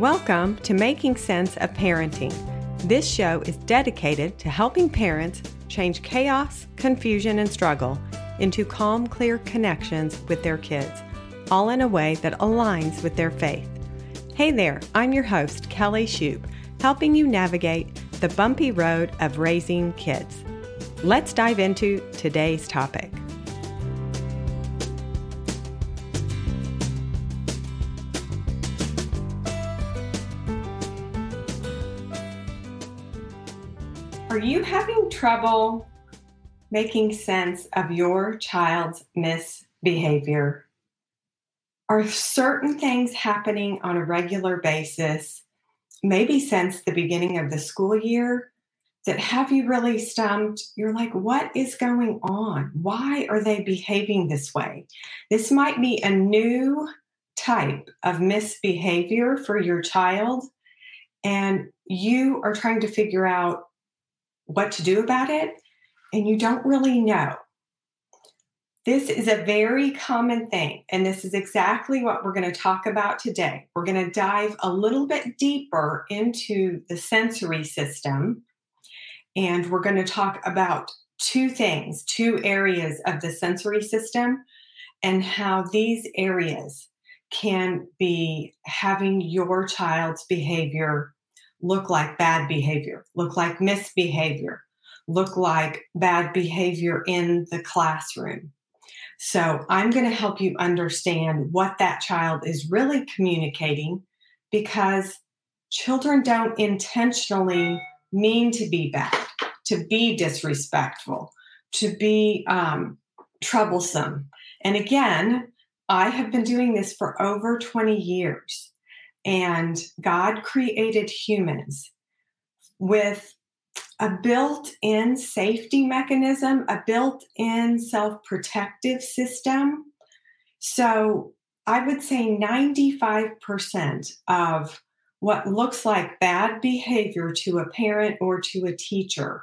Welcome to Making Sense of Parenting. This show is dedicated to helping parents change chaos, confusion, and struggle into calm, clear connections with their kids, all in a way that aligns with their faith. Hey there, I'm your host, Kelly Shoup, helping you navigate the bumpy road of raising kids. Let's dive into today's topic. Are you having trouble making sense of your child's misbehavior? Are certain things happening on a regular basis, maybe since the beginning of the school year, that have you really stumped? You're like, what is going on? Why are they behaving this way? This might be a new type of misbehavior for your child, and you are trying to figure out what to do about it and you don't really know. This is a very common thing, and this is exactly what we're going to talk about today. We're going to dive a little bit deeper into the sensory system, and we're going to talk about two things, two areas of the sensory system, and how these areas can be having your child's behavior look like bad behavior, look like misbehavior, look like bad behavior in the classroom. So I'm going to help you understand what that child is really communicating because children don't intentionally mean to be bad, to be disrespectful, to be um, troublesome. And again, I have been doing this for over 20 years. And God created humans with a built in safety mechanism, a built in self protective system. So I would say 95% of what looks like bad behavior to a parent or to a teacher,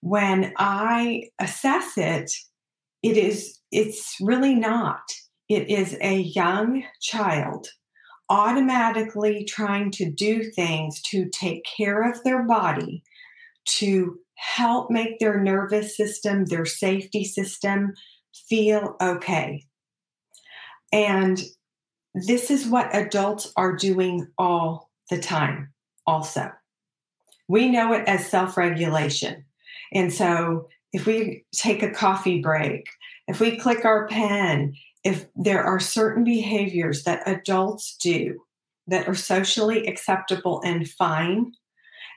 when I assess it, it is it's really not. It is a young child automatically trying to do things to take care of their body, to help make their nervous system, their safety system feel okay. And this is what adults are doing all the time, also. We know it as self regulation. And so if we take a coffee break, if we click our pen, if there are certain behaviors that adults do that are socially acceptable and fine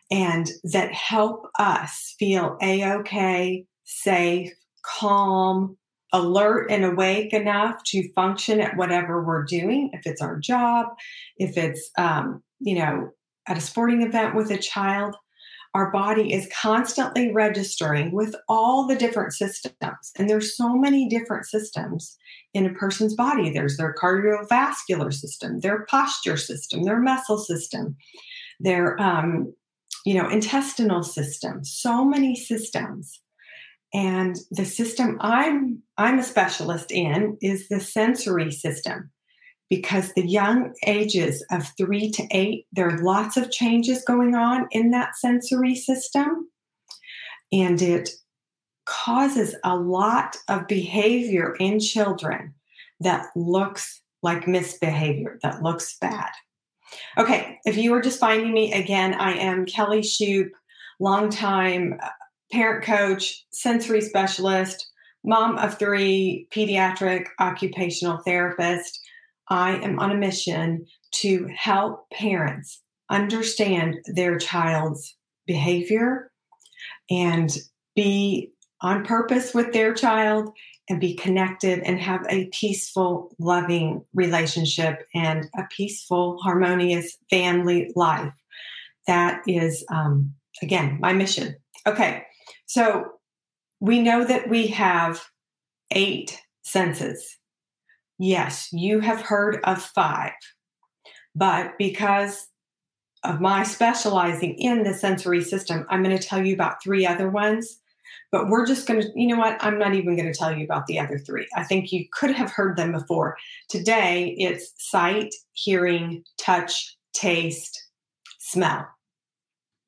and that help us feel a-okay safe calm alert and awake enough to function at whatever we're doing if it's our job if it's um, you know at a sporting event with a child our body is constantly registering with all the different systems. And there's so many different systems in a person's body. There's their cardiovascular system, their posture system, their muscle system, their um, you know, intestinal system, so many systems. And the system I'm I'm a specialist in is the sensory system because the young ages of three to eight, there are lots of changes going on in that sensory system. And it causes a lot of behavior in children that looks like misbehavior, that looks bad. Okay, if you are just finding me again, I am Kelly Shoup, longtime uh, parent coach, sensory specialist, mom of three, pediatric occupational therapist. I am on a mission to help parents understand their child's behavior and be on purpose with their child and be connected and have a peaceful, loving relationship and a peaceful, harmonious family life. That is, um, again, my mission. Okay, so we know that we have eight senses Yes, you have heard of five, but because of my specializing in the sensory system, I'm going to tell you about three other ones. But we're just going to, you know what? I'm not even going to tell you about the other three. I think you could have heard them before. Today, it's sight, hearing, touch, taste, smell.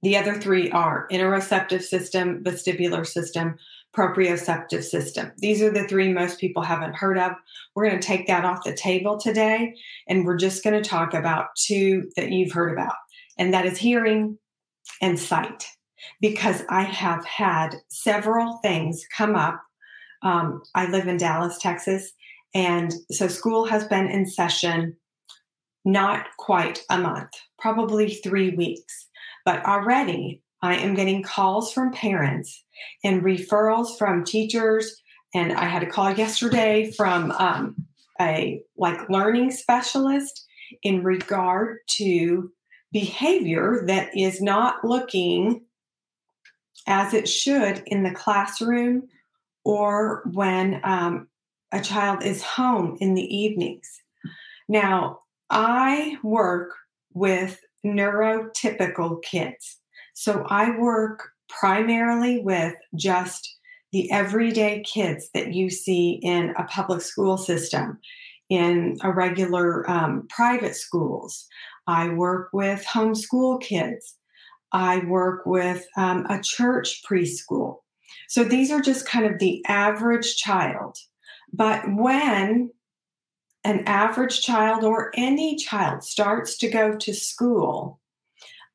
The other three are interoceptive system, vestibular system, proprioceptive system. These are the three most people haven't heard of. We're going to take that off the table today, and we're just going to talk about two that you've heard about, and that is hearing and sight. Because I have had several things come up. Um, I live in Dallas, Texas, and so school has been in session not quite a month, probably three weeks. But already I am getting calls from parents and referrals from teachers. And I had a call yesterday from um, a like learning specialist in regard to behavior that is not looking as it should in the classroom or when um, a child is home in the evenings. Now, I work with neurotypical kids. So I work primarily with just the everyday kids that you see in a public school system, in a regular um, private schools. I work with homeschool kids. I work with um, a church preschool. So these are just kind of the average child. But when an average child or any child starts to go to school,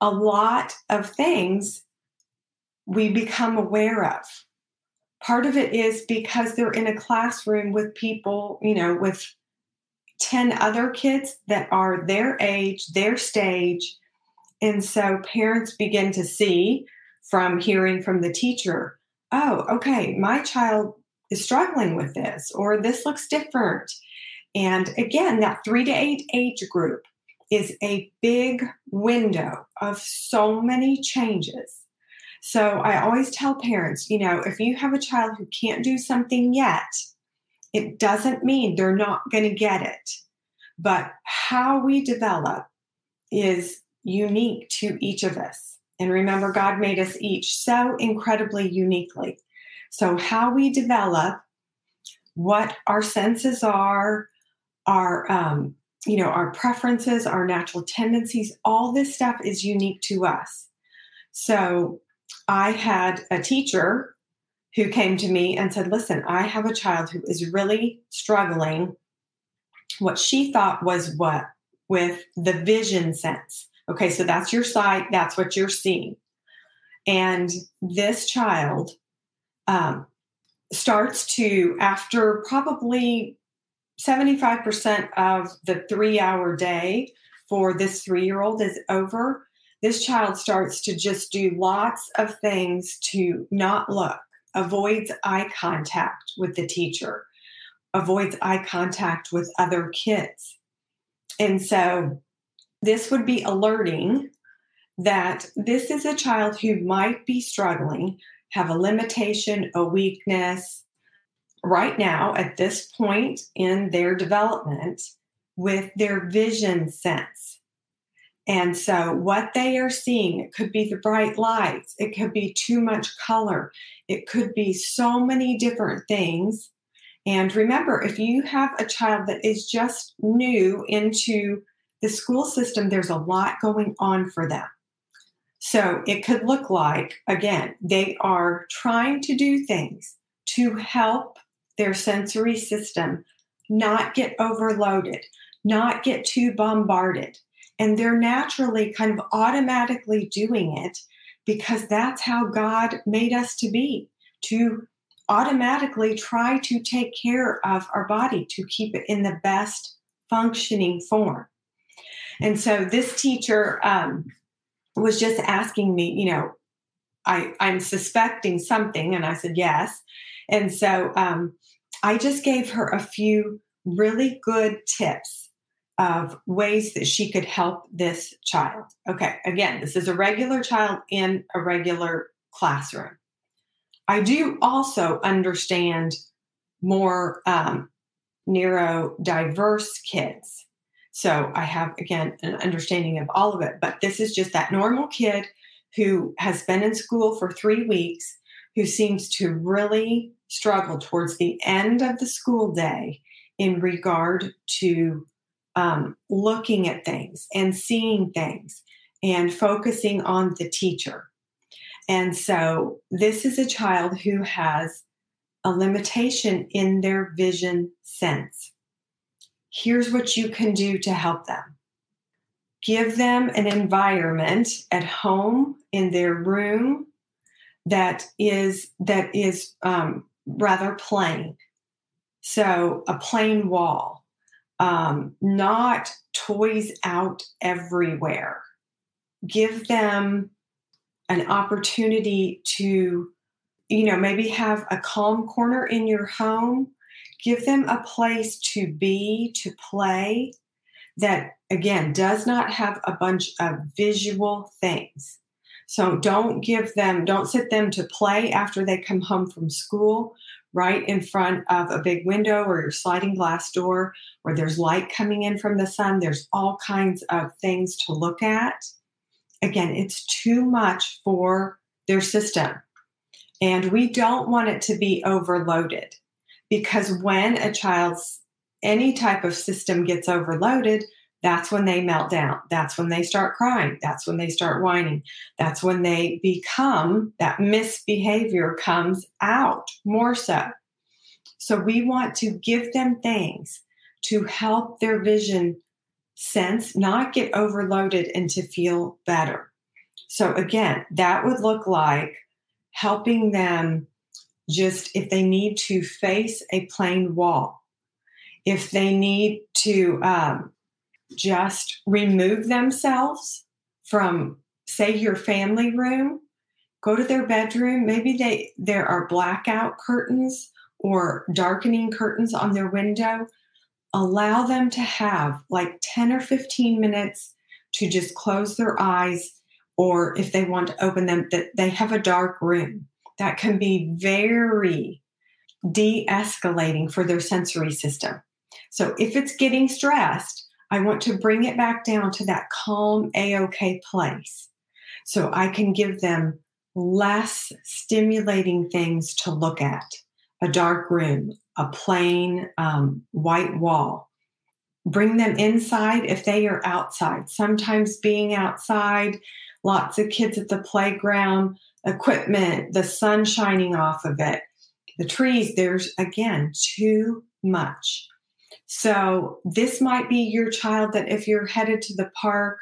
a lot of things we become aware of. Part of it is because they're in a classroom with people, you know, with 10 other kids that are their age, their stage. And so parents begin to see from hearing from the teacher, oh, okay, my child is struggling with this, or this looks different. And again, that three to eight age group is a big window of so many changes. So I always tell parents, you know, if you have a child who can't do something yet, it doesn't mean they're not going to get it. But how we develop is unique to each of us. And remember, God made us each so incredibly uniquely. So, how we develop, what our senses are, our um, you know our preferences our natural tendencies all this stuff is unique to us so i had a teacher who came to me and said listen i have a child who is really struggling. What she thought was what? With the vision sense. Okay so that's your sight that's what you're seeing. And this child um, starts to after probably 75% of the three hour day for this three year old is over, this child starts to just do lots of things to not look, avoids eye contact with the teacher, avoids eye contact with other kids. And so this would be alerting that this is a child who might be struggling, have a limitation, a weakness, right now at this point in their development with their vision sense. And so, what they are seeing, it could be the bright lights, it could be too much color, it could be so many different things. And remember, if you have a child that is just new into the school system, there's a lot going on for them. So, it could look like, again, they are trying to do things to help their sensory system not get overloaded, not get too bombarded. And they're naturally kind of automatically doing it because that's how God made us to be, to automatically try to take care of our body, to keep it in the best functioning form. And so this teacher um, was just asking me, you know, I, I'm suspecting something. And I said, yes. And so um, I just gave her a few really good tips of ways that she could help this child. Okay, again, this is a regular child in a regular classroom. I do also understand more um, neurodiverse kids. So I have, again, an understanding of all of it, but this is just that normal kid who has been in school for three weeks, who seems to really struggle towards the end of the school day in regard to um, looking at things and seeing things and focusing on the teacher. And so this is a child who has a limitation in their vision sense. Here's what you can do to help them give them an environment at home in their room that is that is um, rather plain so a plain wall um, not toys out everywhere. Give them an opportunity to you know maybe have a calm corner in your home. Give them a place to be to play that again does not have a bunch of visual things. So don't give them don't sit them to play after they come home from school right in front of a big window or your sliding glass door where there's light coming in from the sun. There's all kinds of things to look at. Again it's too much for their system. And we don't want it to be overloaded because when a child's any type of system gets overloaded, that's when they melt down. That's when they start crying. That's when they start whining. That's when they become that misbehavior comes out more so. So we want to give them things to help their vision sense not get overloaded and to feel better. So again, that would look like helping them just if they need to face a plain wall if they need to um, just remove themselves from, say, your family room, go to their bedroom. Maybe they there are blackout curtains or darkening curtains on their window. Allow them to have like 10 or 15 minutes to just close their eyes, or if they want to open them, that they have a dark room. That can be very de escalating for their sensory system. So if it's getting stressed, I want to bring it back down to that calm, A OK place. So I can give them less stimulating things to look at a dark room, a plain um, white wall. Bring them inside if they are outside. Sometimes being outside, lots of kids at the playground, equipment, the sun shining off of it, the trees, there's again too much. So, this might be your child that if you're headed to the park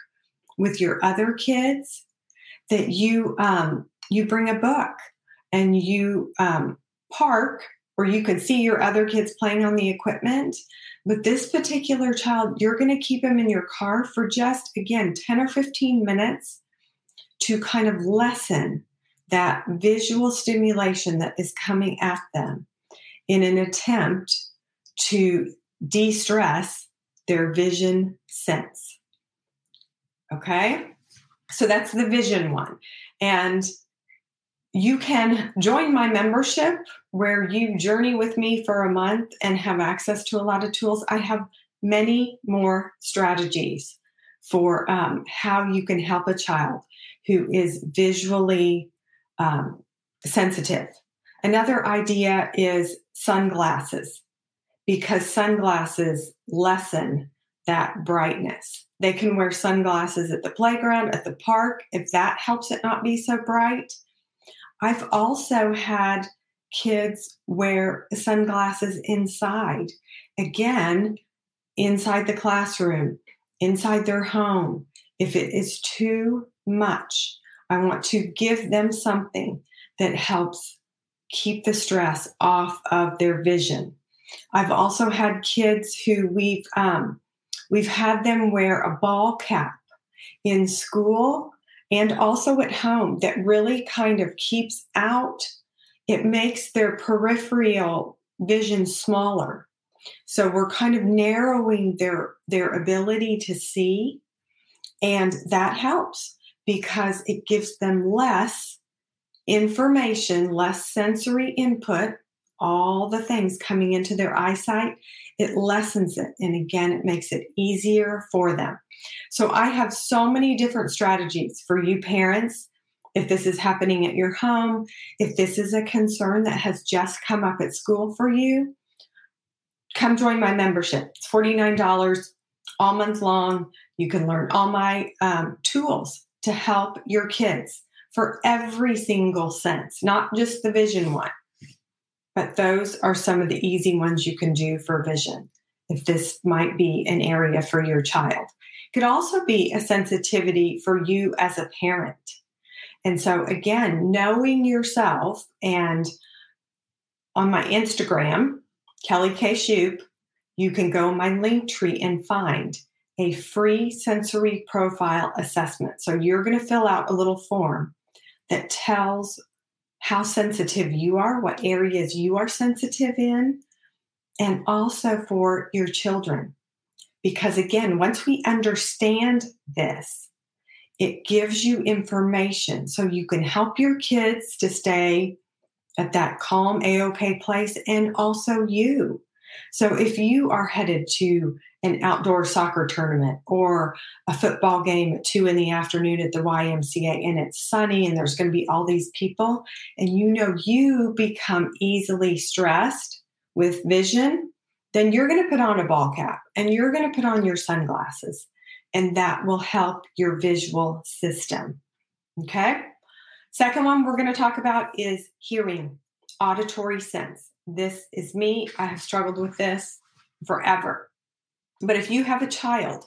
with your other kids, that you um, you bring a book and you um, park where you can see your other kids playing on the equipment. But this particular child, you're going to keep him in your car for just again 10 or 15 minutes to kind of lessen that visual stimulation that is coming at them in an attempt to de stress their vision sense. Okay? So that's the vision one. And you can join my membership where you journey with me for a month and have access to a lot of tools. I have many more strategies for um, how you can help a child who is visually um, sensitive. Another idea is sunglasses because sunglasses lessen that brightness. They can wear sunglasses at the playground, at the park, if that helps it not be so bright. I've also had kids wear sunglasses inside. Again, inside the classroom, inside their home. If it is too much, I want to give them something that helps keep the stress off of their vision. I've also had kids who we've um, we've had them wear a ball cap in school and also at home that really kind of keeps out. It makes their peripheral vision smaller. So we're kind of narrowing their their ability to see and that helps because it gives them less information, less sensory input all the things coming into their eyesight, it lessens it. And again, it makes it easier for them. So I have so many different strategies for you parents. If this is happening at your home, if this is a concern that has just come up at school for you, come join my membership. It's $49. all month long. You can learn all my um, tools to help your kids for every single sense, not just the vision one. But those are some of the easy ones you can do for vision if this might be an area for your child. It could also be a sensitivity for you as a parent. And so, again, knowing yourself and on my Instagram, Kelly K. Shoup, you can go my Linktree and find a free sensory profile assessment. So you're going to fill out a little form that tells how sensitive you are, what areas you are sensitive in, and also for your children. Because again, once we understand this, it gives you information so you can help your kids to stay at that calm a-ok place and also you so if you are headed to an outdoor soccer tournament or a football game at two in the afternoon at the ymca and it's sunny and there's going to be all these people and you know you become easily stressed with vision then you're going to put on a ball cap and you're going to put on your sunglasses and that will help your visual system okay Second one we're going to talk about is hearing, auditory sense. This is me. I have struggled with this forever. But if you have a child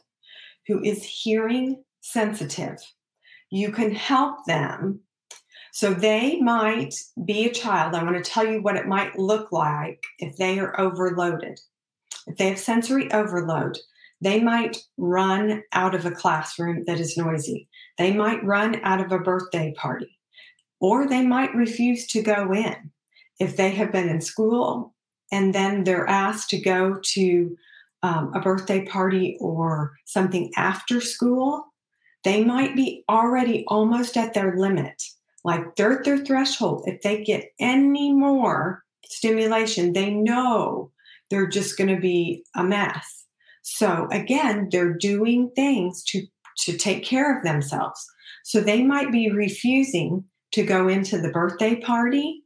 who is hearing sensitive, you can help them. So they might be a child. I want to tell you what it might look like if they are overloaded. If they have sensory overload, they might run out of a classroom that is noisy. They might run out of a birthday party or they might refuse to go in if they have been in school and then they're asked to go to um, a birthday party or something after school they might be already almost at their limit. Like they're at their threshold. If they get any more stimulation they know they're just going to be a mess. So again they're doing things to to take care of themselves. So they might be refusing to go into the birthday party.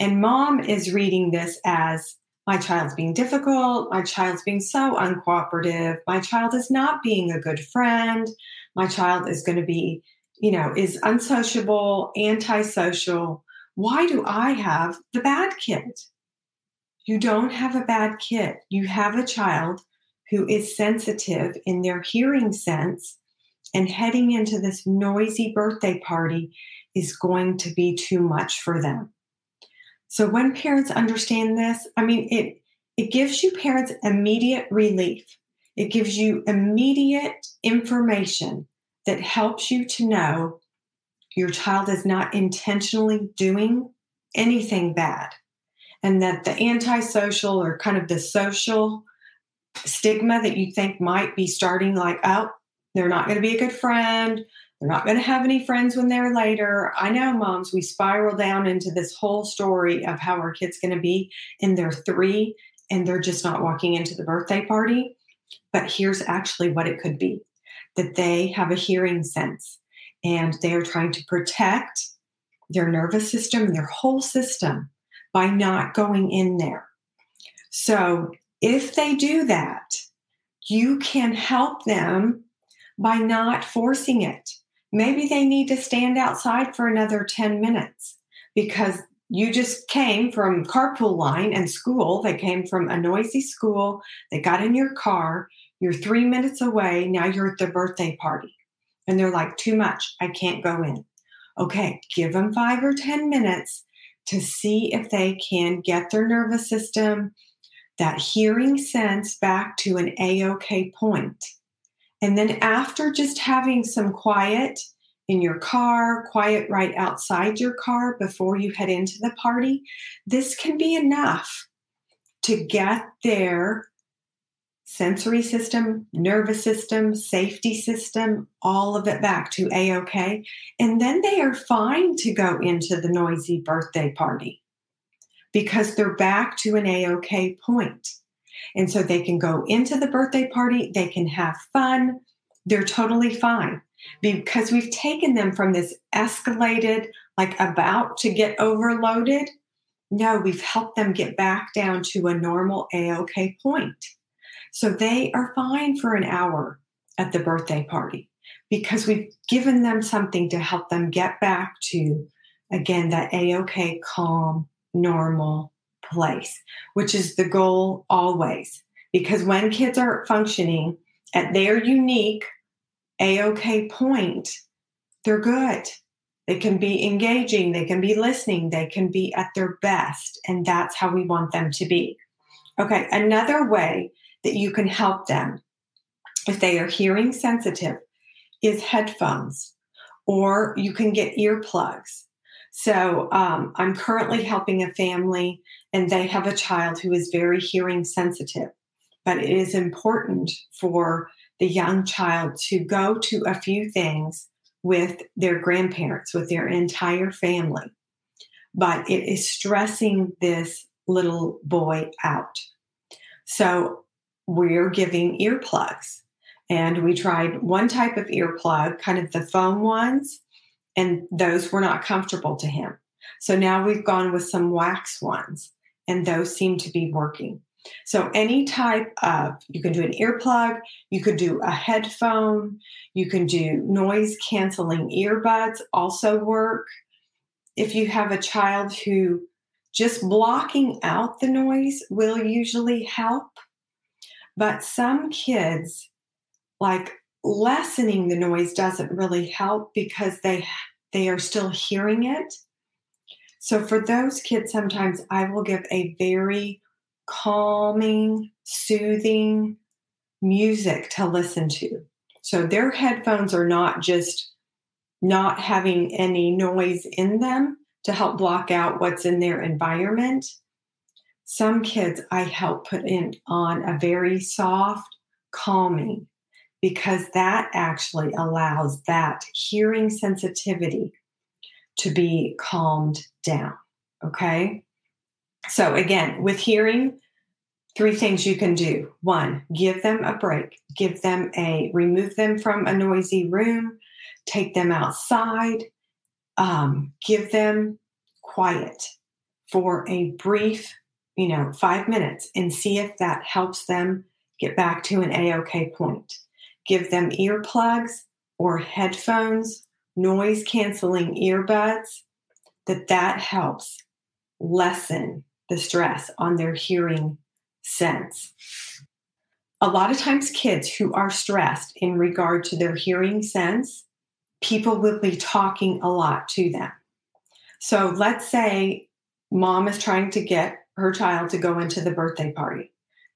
And mom is reading this as my child's being difficult, my child's being so uncooperative, my child is not being a good friend, my child is going to be, you know, is unsociable, antisocial. Why do I have the bad kid? You don't have a bad kid. You have a child who is sensitive in their hearing sense and heading into this noisy birthday party is going to be too much for them. So when parents understand this, I mean it it gives you parents immediate relief. It gives you immediate information that helps you to know your child is not intentionally doing anything bad and that the antisocial or kind of the social stigma that you think might be starting like oh they're not going to be a good friend they're not going to have any friends when they're later. I know moms, we spiral down into this whole story of how our kid's going to be in their three and they're just not walking into the birthday party. But here's actually what it could be that they have a hearing sense and they are trying to protect their nervous system their whole system by not going in there. So if they do that, you can help them by not forcing it maybe they need to stand outside for another 10 minutes because you just came from carpool line and school. They came from a noisy school. They got in your car. You're three minutes away. Now you're at their birthday party. And they're like, too much. I can't go in. Okay, give them five or 10 minutes to see if they can get their nervous system, that hearing sense back to an A OK point and then after just having some quiet in your car, quiet right outside your car before you head into the party, this can be enough to get their sensory system, nervous system, safety system, all of it back to A OK. And then they are fine to go into the noisy birthday party because they're back to an A OK point. And so they can go into the birthday party, they can have fun, they're totally fine because we've taken them from this escalated, like about to get overloaded. No, we've helped them get back down to a normal AOK point. So they are fine for an hour at the birthday party because we've given them something to help them get back to, again, that A OK, calm, normal place, which is the goal always. Because when kids are functioning at their unique A OK point, they're good. They can be engaging, they can be listening, they can be at their best. And that's how we want them to be. Okay, another way that you can help them if they are hearing sensitive is headphones, or you can get earplugs. So um, I'm currently helping a family, and they have a child who is very hearing sensitive. But it is important for the young child to go to a few things with their grandparents, with their entire family. But it is stressing this little boy out. So we're giving earplugs. And we tried one type of earplug, kind of the foam ones, and those were not comfortable to him. So now we've gone with some wax ones, and those seem to be working. So, any type of, you can do an earplug, you could do a headphone, you can do noise canceling earbuds, also work. If you have a child who just blocking out the noise will usually help. But some kids, like lessening the noise doesn't really help because they they are still hearing it. So for those kids sometimes I will give a very calming, soothing music to listen to. So their headphones are not just not having any noise in them to help block out what's in their environment. Some kids I help put in on a very soft, calming, because that actually allows that hearing sensitivity to be calmed down. Okay. So, again, with hearing, three things you can do. One, give them a break, give them a, remove them from a noisy room, take them outside, um, give them quiet for a brief, you know, five minutes and see if that helps them get back to an A-OK point. Give them earplugs or headphones, noise canceling earbuds, that that helps lessen the stress on their hearing sense. A lot of times, kids who are stressed in regard to their hearing sense, people will be talking a lot to them. So let's say mom is trying to get her child to go into the birthday party.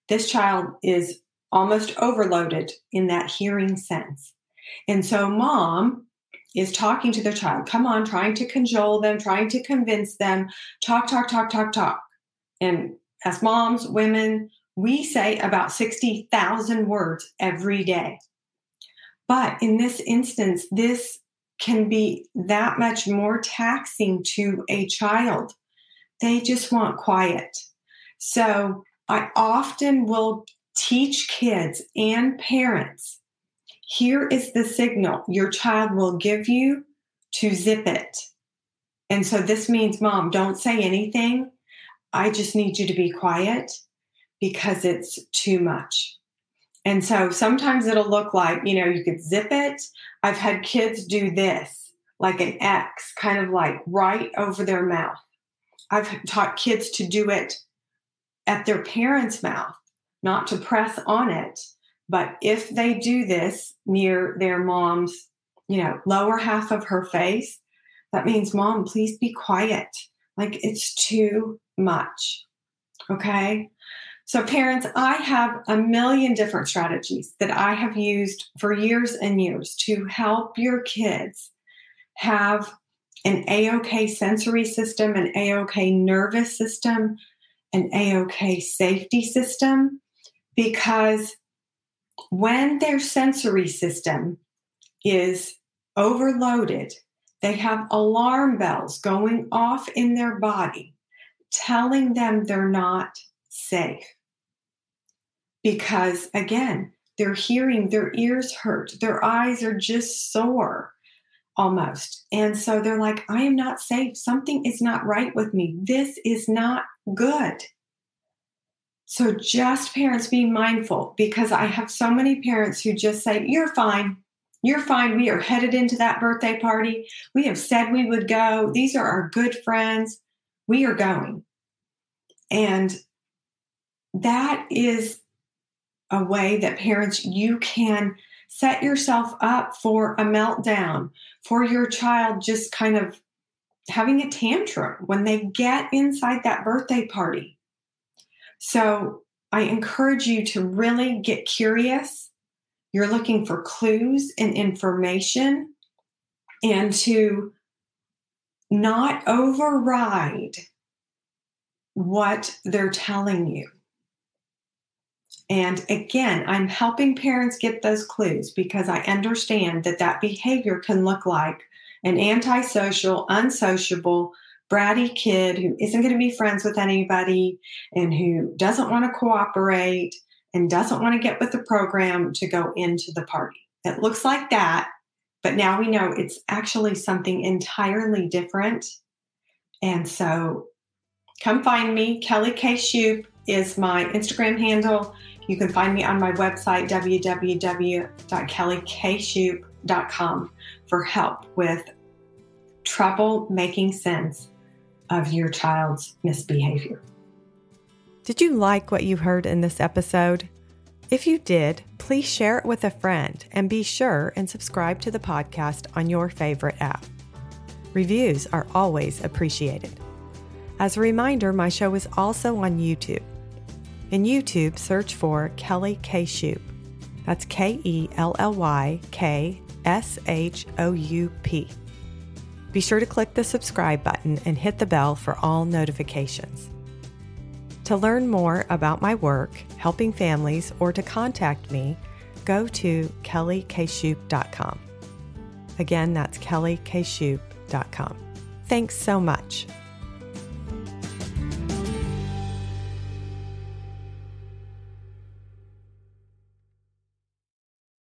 This child is almost overloaded in that hearing sense. And so mom is talking to their child, come on, trying to cajole them, trying to convince them, talk, talk, talk, talk, talk. And as moms, women, we say about 60,000 words every day. But in this instance, this can be that much more taxing to a child. They just want quiet. So I often will teach kids and parents here is the signal your child will give you to zip it. And so this means, mom, don't say anything. I just need you to be quiet because it's too much. And so sometimes it'll look like, you know, you could zip it. I've had kids do this, like an X, kind of like right over their mouth. I've taught kids to do it at their parents' mouth, not to press on it. But if they do this near their mom's, you know, lower half of her face, that means, mom, please be quiet. Like it's too much. Okay. So, parents, I have a million different strategies that I have used for years and years to help your kids have an AOK sensory system, an AOK nervous system, an AOK safety system, because when their sensory system is overloaded, they have alarm bells going off in their body telling them they're not safe. Because again, they're hearing, their ears hurt, their eyes are just sore almost. And so they're like, I am not safe. Something is not right with me. This is not good. So, just parents being mindful because I have so many parents who just say, You're fine. You're fine. We are headed into that birthday party. We have said we would go. These are our good friends. We are going. And that is a way that parents, you can set yourself up for a meltdown, for your child just kind of having a tantrum when they get inside that birthday party. So I encourage you to really get curious. You're looking for clues and information and to not override what they're telling you. And again, I'm helping parents get those clues because I understand that that behavior can look like an antisocial, unsociable, bratty kid who isn't going to be friends with anybody and who doesn't want to cooperate and doesn't want to get with the program to go into the party. It looks like that, but now we know it's actually something entirely different. And so come find me. Kelly K. Shoup is my Instagram handle. You can find me on my website, www.kellykshoup.com, for help with trouble making sense of your child's misbehavior. Did you like what you heard in this episode? If you did, please share it with a friend and be sure and subscribe to the podcast on your favorite app. Reviews are always appreciated. As a reminder, my show is also on YouTube. In YouTube, search for Kelly K. Shoup. That's K E L L Y K S H O U P. Be sure to click the subscribe button and hit the bell for all notifications. To learn more about my work, helping families, or to contact me, go to kellykshoup.com. Again, that's kellykshoup.com. Thanks so much.